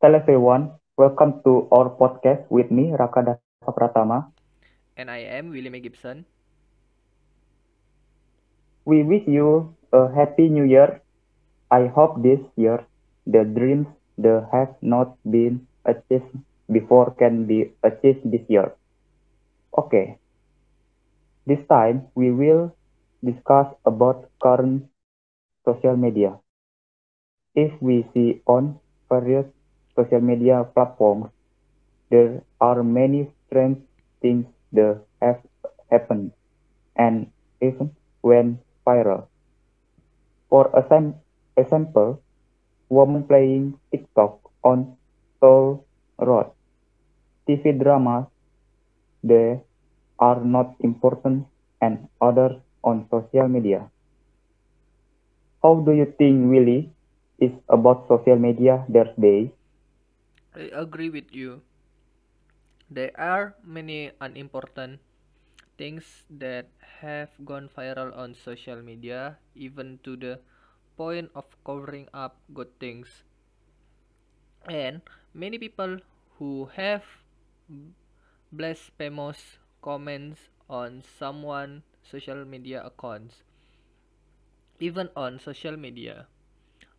Hello everyone, welcome to our podcast with me Raka Dasa Pratama. And I am William Gibson. We wish you a happy new year. I hope this year the dreams that have not been achieved before can be achieved this year. Okay. This time we will discuss about current social media. If we see on various social media platforms, there are many strange things that have happened and even went viral. For example, women playing TikTok on Toll Road, TV dramas that are not important, and others on social media. How do you think Willie is about social media these days? I agree with you. There are many unimportant things that have gone viral on social media, even to the point of covering up good things. And many people who have blasphemous comments on someone social media accounts. Even on social media,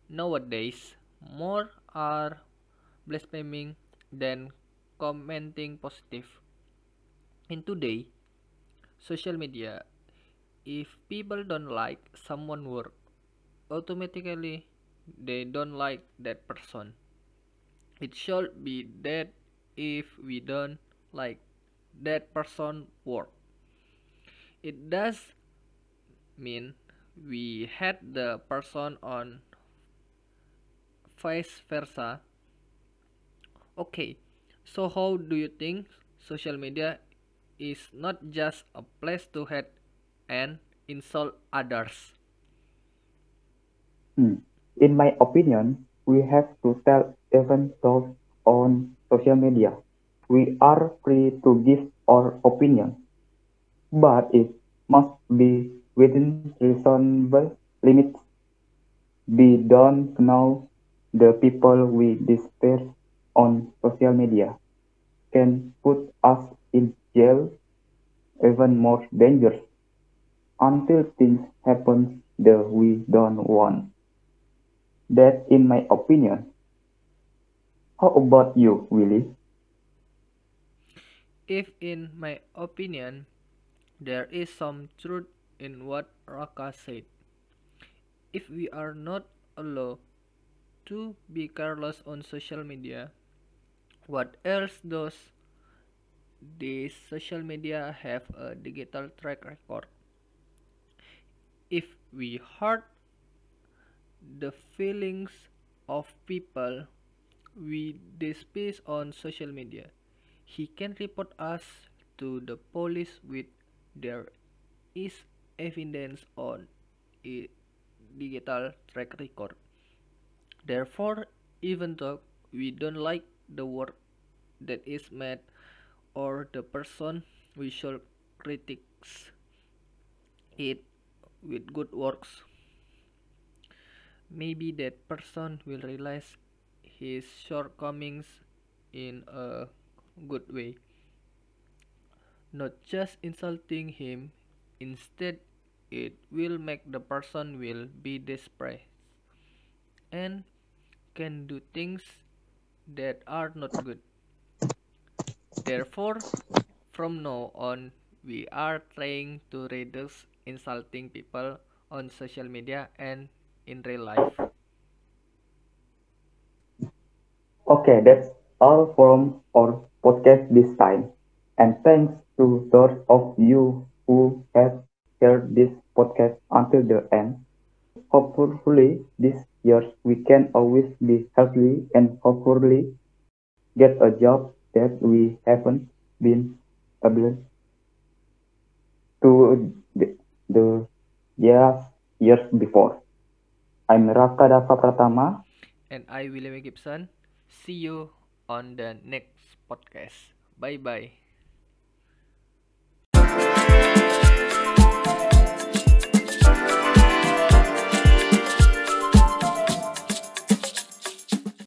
nowadays more are blaspheming than commenting positive. In today social media, if people don't like someone work, automatically they don't like that person. It should be that if we don't like that person work. It does mean we hate the person on vice versa. Okay, so how do you think social media is not just a place to hate and insult others? Hmm. In my opinion, we have to tell even those on social media. We are free to give our opinion, but it must be within reasonable limits. We don't know the people we disperse on social media can put us in jail, even more dangerous, until things happen that we don't want. That's in my opinion. How about you, Willie? If in my opinion there is some truth in what Raka said. If we are not allowed to be careless on social media, what else does the social media have a digital track record? If we hurt the feelings of people we despise on social media, he can report us to the police with there is evidence on a digital track record. Therefore, even though we don't like the work that is made or the person we should critics it with good works. Maybe that person will realize his shortcomings in a good way. Not just insulting him instead it will make the person will be desperate and can do things that are not good therefore from now on we are trying to reduce insulting people on social media and in real life Okay, that's all from our podcast this time. And thanks to those of you who have heard this podcast until the end. Hopefully, this year we can always be healthy and hopefully get a job that we haven't been able to the, the years, years before. I'm Raka Dava Pratama. and I William Gibson see you on the next podcast bye bye